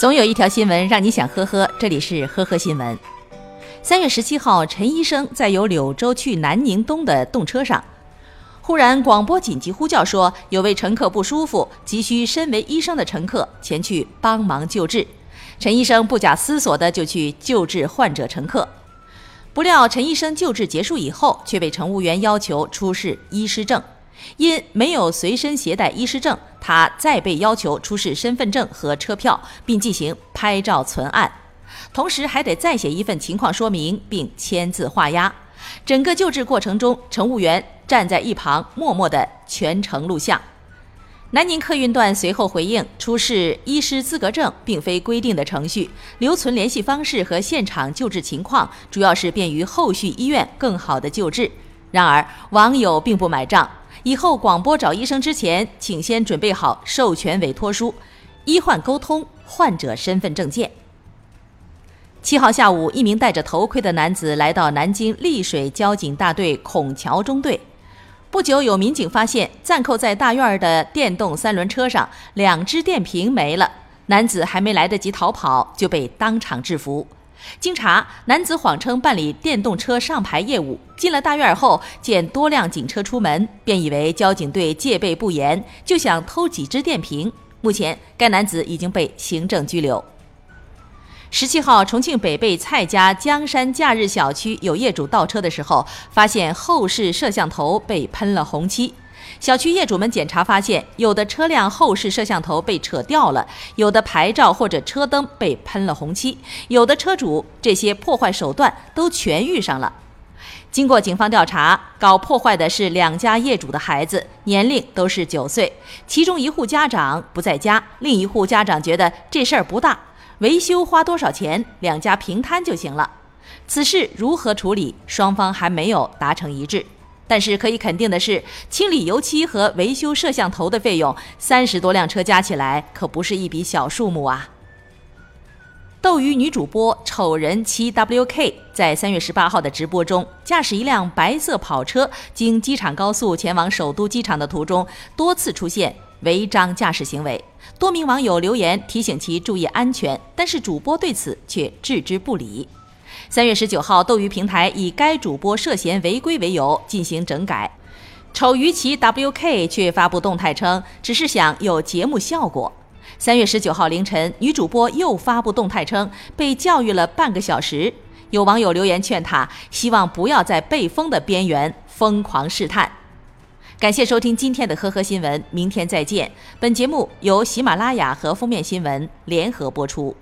总有一条新闻让你想呵呵，这里是呵呵新闻。三月十七号，陈医生在由柳州去南宁东的动车上，忽然广播紧急呼叫说有位乘客不舒服，急需身为医生的乘客前去帮忙救治。陈医生不假思索的就去救治患者乘客，不料陈医生救治结束以后，却被乘务员要求出示医师证。因没有随身携带医师证，他再被要求出示身份证和车票，并进行拍照存案，同时还得再写一份情况说明，并签字画押。整个救治过程中，乘务员站在一旁默默的全程录像。南宁客运段随后回应，出示医师资格证并非规定的程序，留存联系方式和现场救治情况，主要是便于后续医院更好的救治。然而，网友并不买账。以后广播找医生之前，请先准备好授权委托书、医患沟通、患者身份证件。七号下午，一名戴着头盔的男子来到南京丽水交警大队孔桥中队。不久，有民警发现暂扣在大院的电动三轮车上两只电瓶没了，男子还没来得及逃跑，就被当场制服。经查，男子谎称办理电动车上牌业务，进了大院后见多辆警车出门，便以为交警队戒备不严，就想偷几只电瓶。目前，该男子已经被行政拘留。十七号，重庆北碚蔡家江山假日小区有业主倒车的时候，发现后视摄像头被喷了红漆。小区业主们检查发现，有的车辆后视摄像头被扯掉了，有的牌照或者车灯被喷了红漆，有的车主这些破坏手段都全遇上了。经过警方调查，搞破坏的是两家业主的孩子，年龄都是九岁，其中一户家长不在家，另一户家长觉得这事儿不大，维修花多少钱，两家平摊就行了。此事如何处理，双方还没有达成一致。但是可以肯定的是，清理油漆和维修摄像头的费用，三十多辆车加起来可不是一笔小数目啊。斗鱼女主播丑人七 WK 在三月十八号的直播中，驾驶一辆白色跑车经机场高速前往首都机场的途中，多次出现违章驾驶行为。多名网友留言提醒其注意安全，但是主播对此却置之不理。三月十九号，斗鱼平台以该主播涉嫌违规为由进行整改，丑鱼旗 WK 却发布动态称，只是想有节目效果。三月十九号凌晨，女主播又发布动态称，被教育了半个小时。有网友留言劝她，希望不要在被封的边缘疯狂试探。感谢收听今天的呵呵新闻，明天再见。本节目由喜马拉雅和封面新闻联合播出。